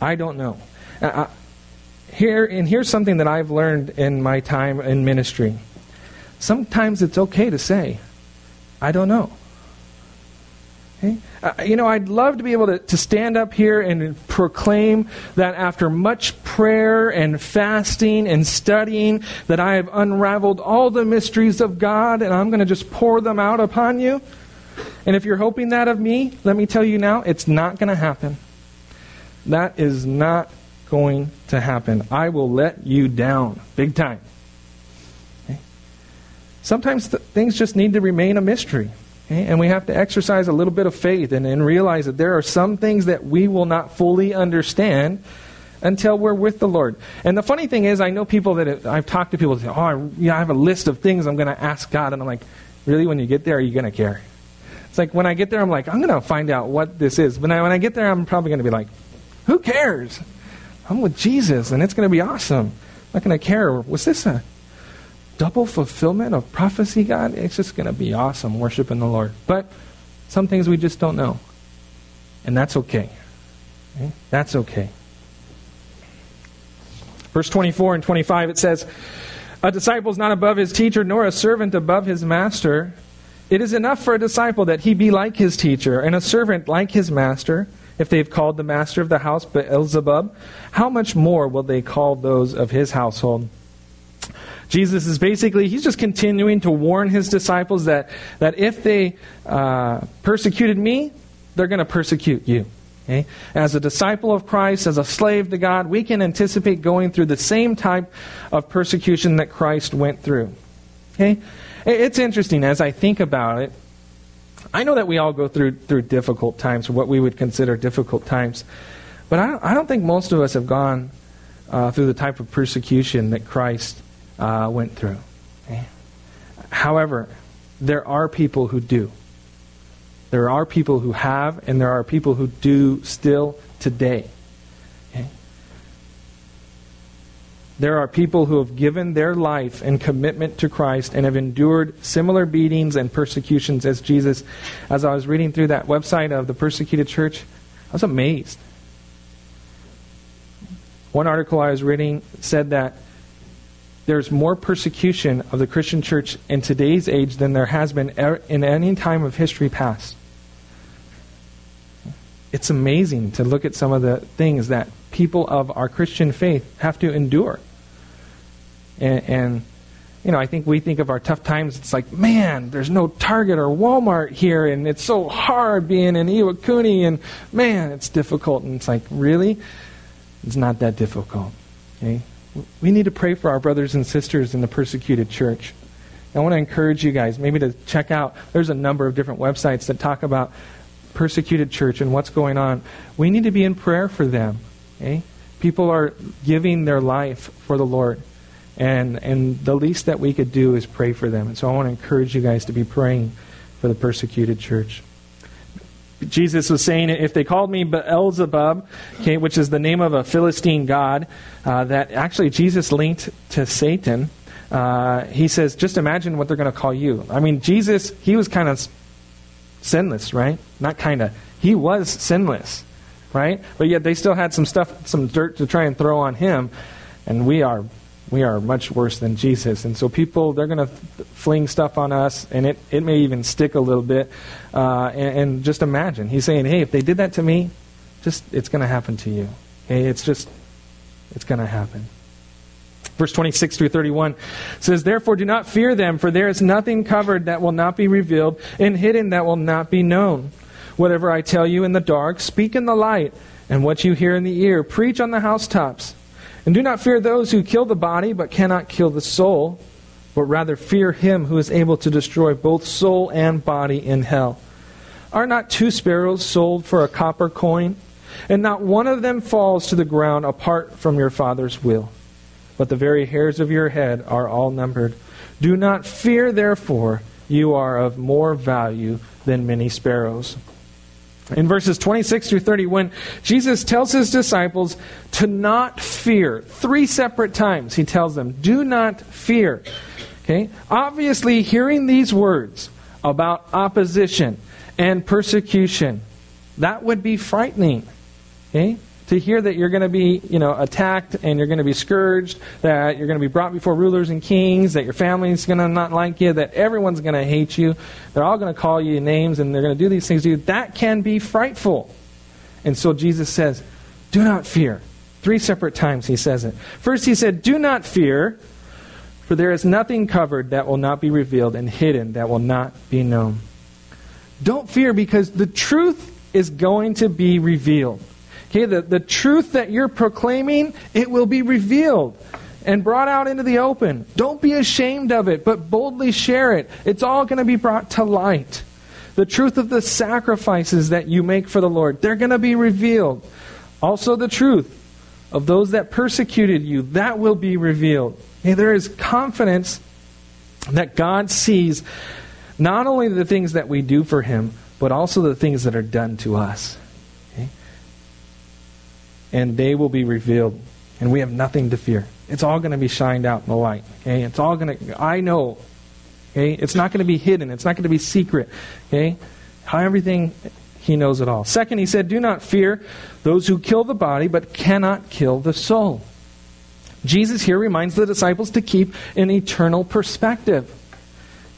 I don't know. Uh, here, and here's something that I've learned in my time in ministry. Sometimes it's okay to say, I don't know. Okay? Uh, you know, I'd love to be able to, to stand up here and proclaim that after much prayer and fasting and studying, that I have unraveled all the mysteries of God and I'm going to just pour them out upon you. And if you're hoping that of me, let me tell you now, it's not going to happen. That is not going to happen. I will let you down big time. Okay? sometimes th- things just need to remain a mystery. Okay? And we have to exercise a little bit of faith and, and realize that there are some things that we will not fully understand until we're with the Lord. And the funny thing is, I know people that I've talked to people that say, "Oh, I, yeah, I have a list of things I'm going to ask God," and I'm like, "Really? When you get there, are you going to care?" It's like when I get there, I'm like, "I'm going to find out what this is," but when I get there, I'm probably going to be like, "Who cares? I'm with Jesus, and it's going to be awesome. I'm not going to care. Was this a double fulfillment of prophecy, God? It's just going to be awesome worshiping the Lord." But some things we just don't know, and that's okay. okay? That's okay. Verse 24 and 25, it says, A disciple is not above his teacher, nor a servant above his master. It is enough for a disciple that he be like his teacher, and a servant like his master. If they've called the master of the house Beelzebub, how much more will they call those of his household? Jesus is basically, he's just continuing to warn his disciples that, that if they uh, persecuted me, they're going to persecute you. Okay? As a disciple of Christ, as a slave to God, we can anticipate going through the same type of persecution that Christ went through. Okay? It's interesting as I think about it. I know that we all go through through difficult times, what we would consider difficult times, but I don't, I don't think most of us have gone uh, through the type of persecution that Christ uh, went through. Okay? However, there are people who do. There are people who have, and there are people who do still today. Okay? There are people who have given their life and commitment to Christ and have endured similar beatings and persecutions as Jesus. As I was reading through that website of the persecuted church, I was amazed. One article I was reading said that there's more persecution of the Christian church in today's age than there has been er, in any time of history past it's amazing to look at some of the things that people of our Christian faith have to endure. And, and, you know, I think we think of our tough times, it's like, man, there's no Target or Walmart here, and it's so hard being in Iwakuni, and man, it's difficult. And it's like, really? It's not that difficult. Okay? We need to pray for our brothers and sisters in the persecuted church. I want to encourage you guys maybe to check out, there's a number of different websites that talk about persecuted church and what's going on, we need to be in prayer for them. Okay? People are giving their life for the Lord. And, and the least that we could do is pray for them. And so I want to encourage you guys to be praying for the persecuted church. Jesus was saying, if they called me Beelzebub, okay, which is the name of a Philistine god, uh, that actually Jesus linked to Satan, uh, he says, just imagine what they're going to call you. I mean, Jesus, he was kind of sinless, right? Not kind of. He was sinless, right? But yet they still had some stuff, some dirt to try and throw on him, and we are we are much worse than Jesus. And so people, they're going to fling stuff on us, and it, it may even stick a little bit. Uh, and, and, just imagine, he's saying, hey, if they did that to me, just it's going to happen to you. Okay? It's just, it's going to happen. Verse 26 through 31 says, Therefore do not fear them, for there is nothing covered that will not be revealed, and hidden that will not be known. Whatever I tell you in the dark, speak in the light, and what you hear in the ear, preach on the housetops. And do not fear those who kill the body, but cannot kill the soul, but rather fear him who is able to destroy both soul and body in hell. Are not two sparrows sold for a copper coin? And not one of them falls to the ground apart from your Father's will but the very hairs of your head are all numbered. Do not fear, therefore, you are of more value than many sparrows. In verses 26 through 31, Jesus tells his disciples to not fear. Three separate times he tells them, do not fear. Okay? Obviously, hearing these words about opposition and persecution, that would be frightening. Okay? To hear that you're going to be, you know, attacked and you're going to be scourged, that you're going to be brought before rulers and kings, that your family's going to not like you, that everyone's going to hate you, they're all going to call you names and they're going to do these things to you, that can be frightful. And so Jesus says, do not fear. Three separate times he says it. First he said, do not fear, for there is nothing covered that will not be revealed and hidden that will not be known. Don't fear because the truth is going to be revealed. Okay, the, the truth that you're proclaiming, it will be revealed. and brought out into the open. Don't be ashamed of it, but boldly share it. It's all going to be brought to light. The truth of the sacrifices that you make for the Lord, they're going to be revealed. Also, the truth of those that persecuted you, that will be revealed. There is confidence that God sees not only the things that we do for Him, but also the things that are done to us. Okay? And they will be revealed, and we have nothing to fear. It's all going to be shined out in the light. Okay? It's all going to, I know. Okay? It's not going to be hidden, it's not going to be secret. Okay? How everything he knows it all. Second, he said, Do not fear those who kill the body, but cannot kill the soul. Jesus here reminds the disciples to keep an eternal perspective.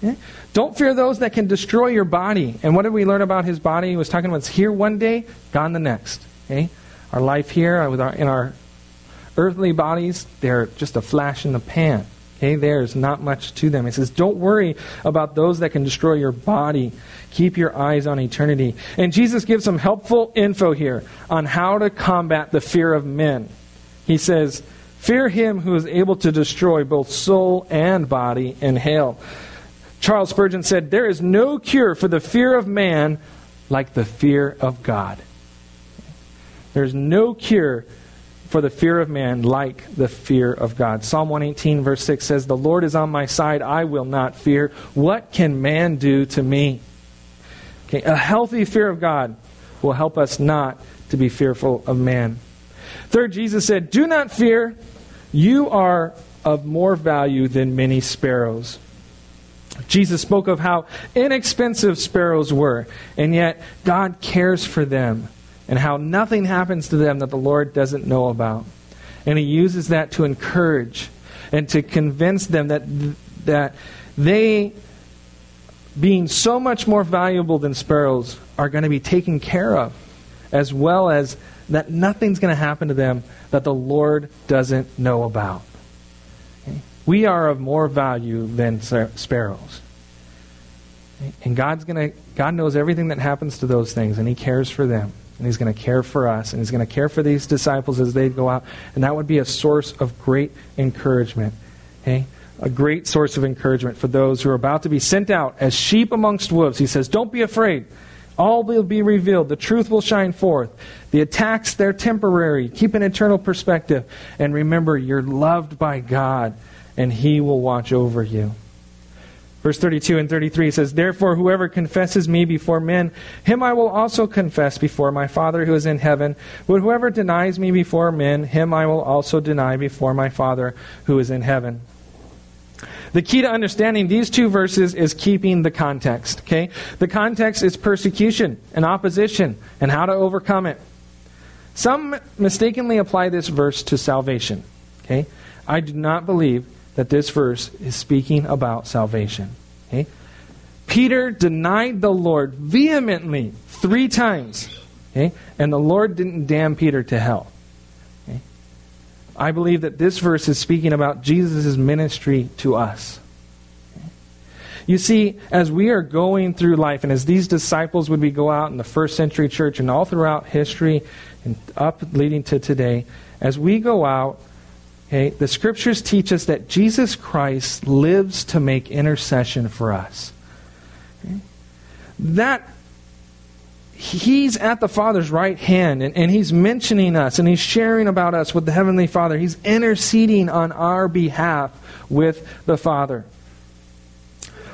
Yeah? Don't fear those that can destroy your body. And what did we learn about his body? He was talking about it's here one day, gone the next. Okay? Our life here, uh, our, in our earthly bodies, they're just a flash in the pan. Okay, there's not much to them. He says, Don't worry about those that can destroy your body. Keep your eyes on eternity. And Jesus gives some helpful info here on how to combat the fear of men. He says, Fear him who is able to destroy both soul and body in hell. Charles Spurgeon said, There is no cure for the fear of man like the fear of God. There's no cure for the fear of man like the fear of God. Psalm 118, verse 6 says, The Lord is on my side, I will not fear. What can man do to me? Okay, a healthy fear of God will help us not to be fearful of man. Third, Jesus said, Do not fear. You are of more value than many sparrows. Jesus spoke of how inexpensive sparrows were, and yet God cares for them and how nothing happens to them that the Lord doesn't know about. And he uses that to encourage and to convince them that, that they, being so much more valuable than sparrows, are going to be taken care of, as well as that nothing's going to happen to them that the Lord doesn't know about. We are of more value than sparrows. And God's going to God knows everything that happens to those things and he cares for them and He's going to care for us, and He's going to care for these disciples as they go out. And that would be a source of great encouragement. Okay? A great source of encouragement for those who are about to be sent out as sheep amongst wolves. He says, Don't be afraid. All will be revealed. The truth will shine forth. The attacks, they're temporary. Keep an eternal perspective. And remember, you're loved by God, and He will watch over you. Verse 32 and 33 says, Therefore, whoever confesses me before men, him I will also confess before my Father who is in heaven. But whoever denies me before men, him I will also deny before my Father who is in heaven. The key to understanding these two verses is keeping the context. Okay? The context is persecution and opposition and how to overcome it. Some mistakenly apply this verse to salvation. Okay? I do not believe that this verse is speaking about salvation. Okay? Peter denied the Lord vehemently three times. Okay? And the Lord didn't damn Peter to hell. Okay? I believe that this verse is speaking about Jesus' ministry to us. You see, as we are going through life, and as these disciples would be go out in the first century church and all throughout history and up leading to today, as we go out, Okay? The scriptures teach us that Jesus Christ lives to make intercession for us. Okay? That he's at the Father's right hand and, and he's mentioning us and he's sharing about us with the Heavenly Father. He's interceding on our behalf with the Father.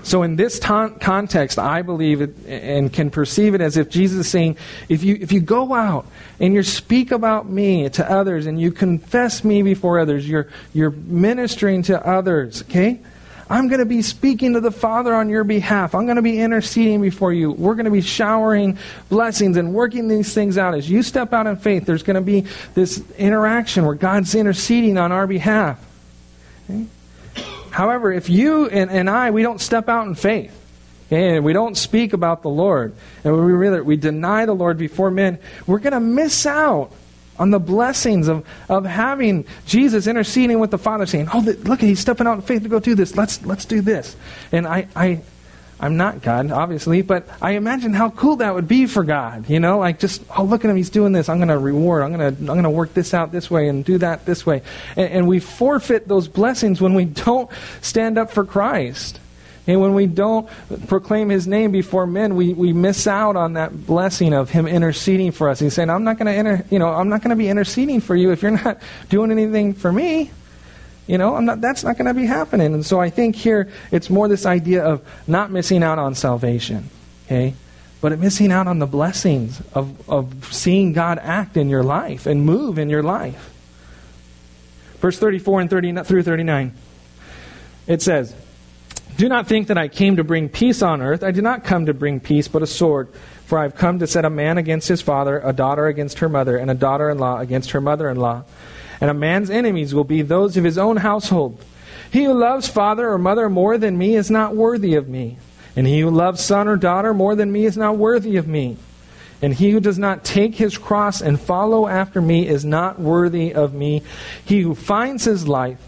So, in this context, I believe it, and can perceive it as if Jesus is saying, if you, if you go out and you speak about me to others and you confess me before others, you're, you're ministering to others, okay? I'm going to be speaking to the Father on your behalf. I'm going to be interceding before you. We're going to be showering blessings and working these things out. As you step out in faith, there's going to be this interaction where God's interceding on our behalf. Okay? However, if you and, and I, we don't step out in faith, and we don't speak about the Lord, and we, really, we deny the Lord before men, we're going to miss out on the blessings of, of having Jesus interceding with the Father, saying, Oh, the, look, he's stepping out in faith to go do this. Let's, let's do this. And I, I, I'm not God, obviously, but I imagine how cool that would be for God. You know, like just, oh, look at him, he's doing this. I'm going to reward. I'm going to, I'm going to work this out this way and do that this way. And, and we forfeit those blessings when we don't stand up for Christ. And when we don't proclaim his name before men, we, we miss out on that blessing of him interceding for us. He's saying, I'm not going to inter, you know, I'm not going to be interceding for you if you're not doing anything for me. You know, not, that's not going to be happening. And so I think here it's more this idea of not missing out on salvation, okay? But missing out on the blessings of, of seeing God act in your life and move in your life. Verse 34 and 30 through 39. It says, Do not think that I came to bring peace on earth. I did not come to bring peace, but a sword. For I have come to set a man against his father, a daughter against her mother, and a daughter in law against her mother in law and a man's enemies will be those of his own household. He who loves father or mother more than me is not worthy of me, and he who loves son or daughter more than me is not worthy of me. And he who does not take his cross and follow after me is not worthy of me. He who finds his life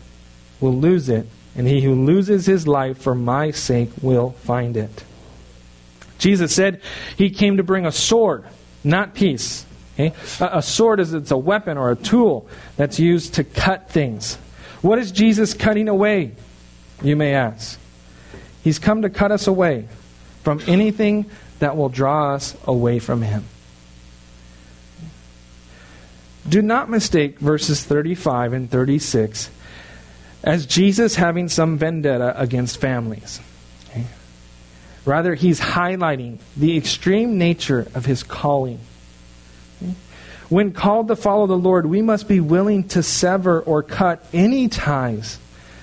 will lose it, and he who loses his life for my sake will find it. Jesus said he came to bring a sword, not peace. Okay? A, a sword is it's a weapon or a tool that's used to cut things. What is Jesus cutting away? You may ask. He's come to cut us away from anything that will draw us away from Him. Do not mistake verses 35 and 36 as Jesus having some vendetta against families. Okay? Rather, he's highlighting the extreme nature of his calling when called to follow the Lord, we must be willing to sever or cut any ties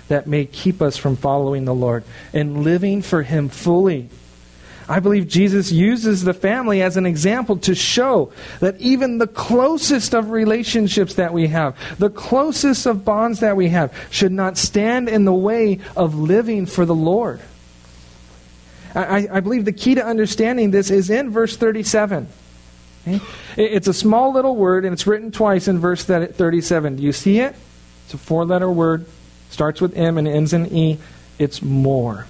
that may keep us from following the Lord and living for Him fully. I believe Jesus uses the family as an example to show that even the closest of relationships that we have, the closest of bonds that we have, should not stand in the way of living for the Lord. I, I believe the key to understanding this is in verse 37. Eh? Okay? It's a small little word, and it's written twice in verse 37. Do you see it? It's a four letter word, starts with M and ends in E. It's more.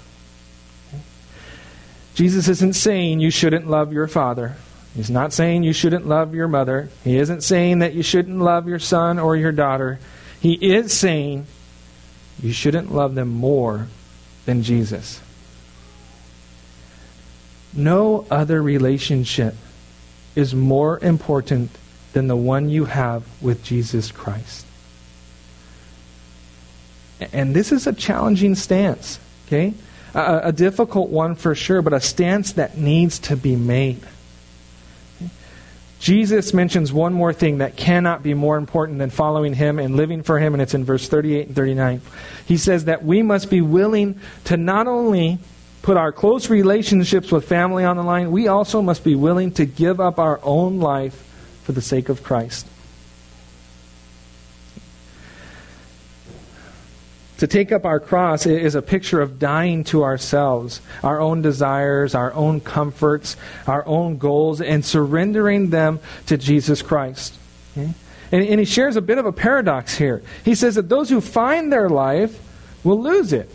Jesus isn't saying you shouldn't love your father. He's not saying you shouldn't love your mother. He isn't saying that you shouldn't love your son or your daughter. He is saying you shouldn't love them more than Jesus. No other relationship is more important than the one you have with Jesus Christ. And this is a challenging stance, okay? A, a, difficult one for sure, but a stance that needs to be made. Jesus mentions one more thing that cannot be more important than following him and living for him, and it's in verse 38 and 39. He says that we must be willing to not only put our close relationships with family on the line, we also must be willing to give up our own life for the sake of Christ. To take up our cross is a picture of dying to ourselves, our own desires, our own comforts, our own goals, and surrendering them to Jesus Christ. Okay? And, and he shares a bit of a paradox here. He says that those who find their life will lose it.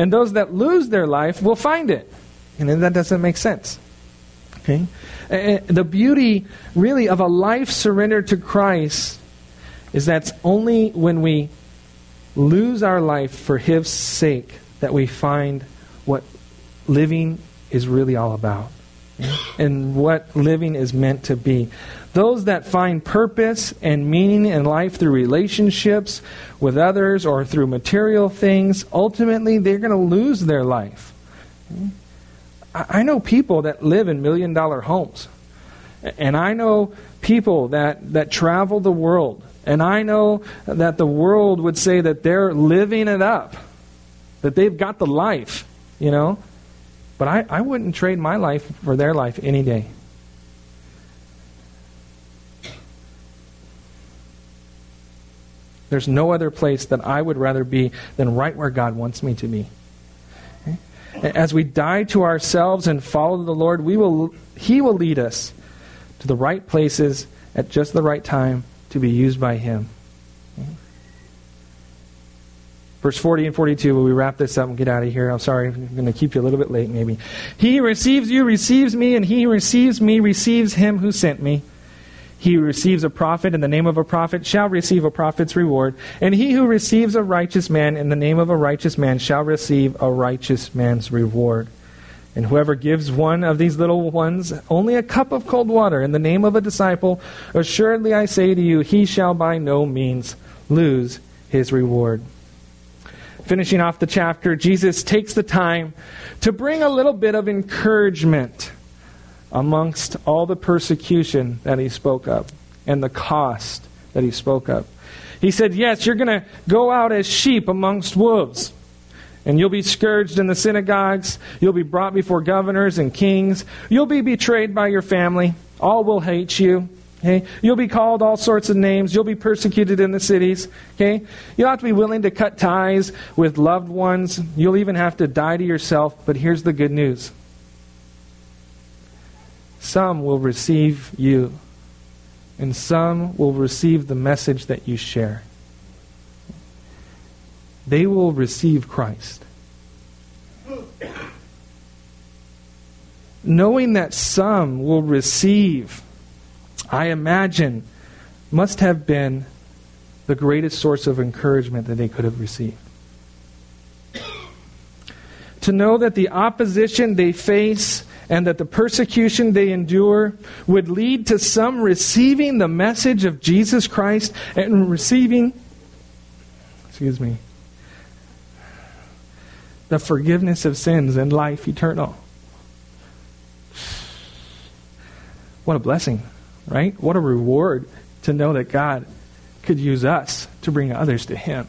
And those that lose their life will find it. And that doesn't make sense. Okay? The beauty, really, of a life surrendered to Christ is that only when we lose our life for His sake that we find what living is really all about and what living is meant to be. Those that find purpose and meaning in life through relationships with others or through material things, ultimately they're going to lose their life. I know people that live in million dollar homes. And I know people that, that travel the world. And I know that the world would say that they're living it up, that they've got the life, you know. But I, I wouldn't trade my life for their life any day. There's no other place that I would rather be than right where God wants me to be. As we die to ourselves and follow the Lord, we will, He will lead us to the right places at just the right time to be used by Him. Verse 40 and 42, will we wrap this up and get out of here? I'm sorry, I'm going to keep you a little bit late maybe. He receives you receives me, and he receives me receives him who sent me. He who receives a prophet in the name of a prophet shall receive a prophet's reward, and he who receives a righteous man in the name of a righteous man shall receive a righteous man's reward. And whoever gives one of these little ones only a cup of cold water in the name of a disciple, assuredly I say to you, he shall by no means lose his reward. Finishing off the chapter, Jesus takes the time to bring a little bit of encouragement amongst all the persecution that he spoke of and the cost that he spoke of. He said, Yes, you're going to go out as sheep amongst wolves. And you'll be scourged in the synagogues. You'll be brought before governors and kings. You'll be betrayed by your family. All will hate you. Okay? You'll be called all sorts of names. You'll be persecuted in the cities. Okay? You'll have to be willing to cut ties with loved ones. You'll even have to die to yourself. But here's the good news some will receive you, and some will receive the message that you share. They will receive Christ. Knowing that some will receive I imagine, must have been the greatest source of encouragement that they could have received. To know that the opposition they face and that the persecution they endure would lead to some receiving the message of Jesus Christ and receiving, excuse me, the forgiveness of sins and life eternal. What a blessing right? What a reward to know that God could use us to bring others to Him.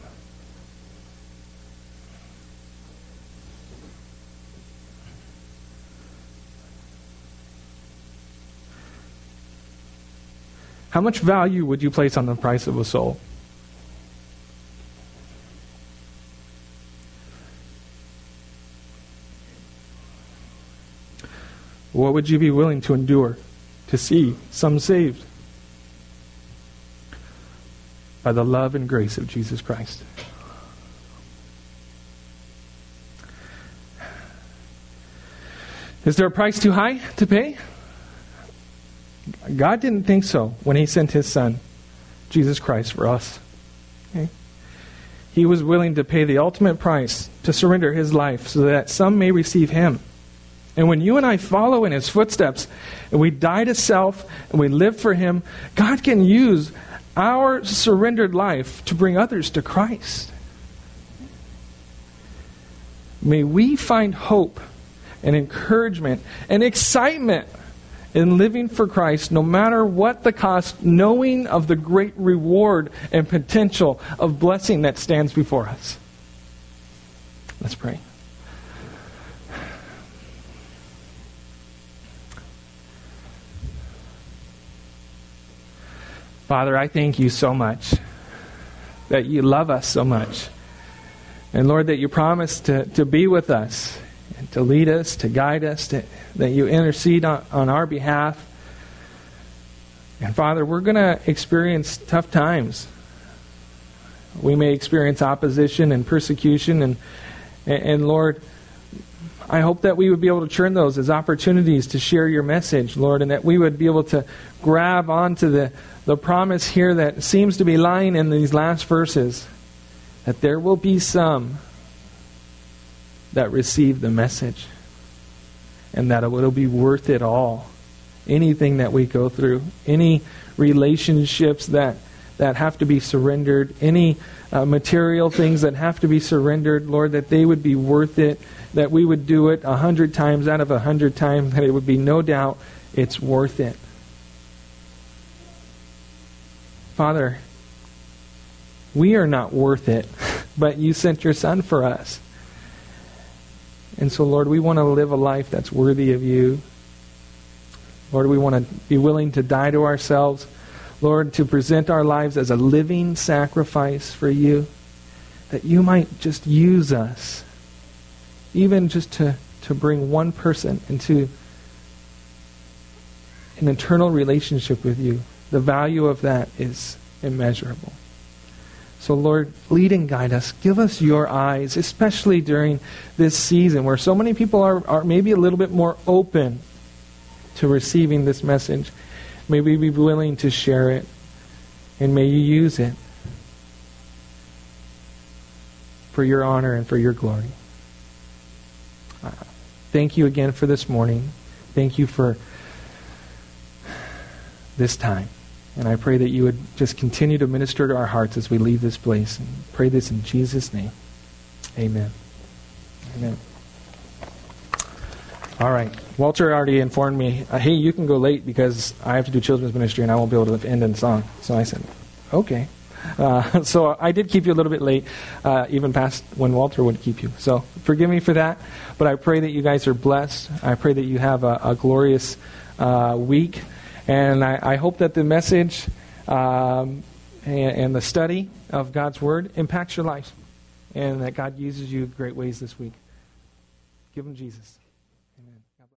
How much value would you place on the price of a soul? What would you be willing to endure? to see some saved by the love and grace of Jesus Christ. Is there a price too high to pay? God didn't think so when He sent His Son, Jesus Christ, for us. Okay? He was willing to pay the ultimate price to surrender His life so that some may receive Him. And when you and I follow in his footsteps and we die to self and we live for him, God can use our surrendered life to bring others to Christ. May we find hope and encouragement and excitement in living for Christ, no matter what the cost, knowing of the great reward and potential of blessing that stands before us. Let's pray. Father, I thank you so much that you love us so much. And Lord, that you promise to, to be with us, to lead us, to guide us, to, that you intercede on, on our behalf. And Father, we're going to experience tough times. We may experience opposition and persecution. And, and, Lord, I hope that we would be able to turn those as opportunities to share your message, Lord, and that we would be able to grab onto the, the promise here that seems to be lying in these last verses that there will be some that receive the message and that it will be worth it all. Anything that we go through, any relationships that, that have to be surrendered, any uh, material things that have to be surrendered, Lord, that they would be worth it, that we would do it a hundred times out of a hundred times, that it would be no doubt it's worth it. Father, we are not worth it, but you sent your Son for us. And so, Lord, we want to live a life that's worthy of you. Lord, we want to be willing to die to ourselves. Lord, to present our lives as a living sacrifice for you, that you might just use us, even just to, to bring one person into an eternal relationship with you the value of that is immeasurable. So, Lord, lead and guide us. Give us your eyes, especially during this season where so many people are, are maybe a little bit more open to receiving this message. May we be willing to share it, and may you use it for your honor and for your glory. Thank you again for this morning. Thank you for this time. And I pray that you would just continue to minister to our hearts as we leave this place. And pray this in Jesus' name. Amen. Amen. All right. Walter already informed me, uh, hey, you can go late because I have to do children's ministry and I won't be able to end in song. So I said, okay. Uh, so I did keep you a little bit late, uh, even past when Walter would keep you. So forgive me for that. But I pray that you guys are blessed. I pray that you have a, a glorious uh, week. And I, I, hope that the message um, and, and the study of God's Word impacts your life and that God uses you in great ways this week. Give Him Jesus.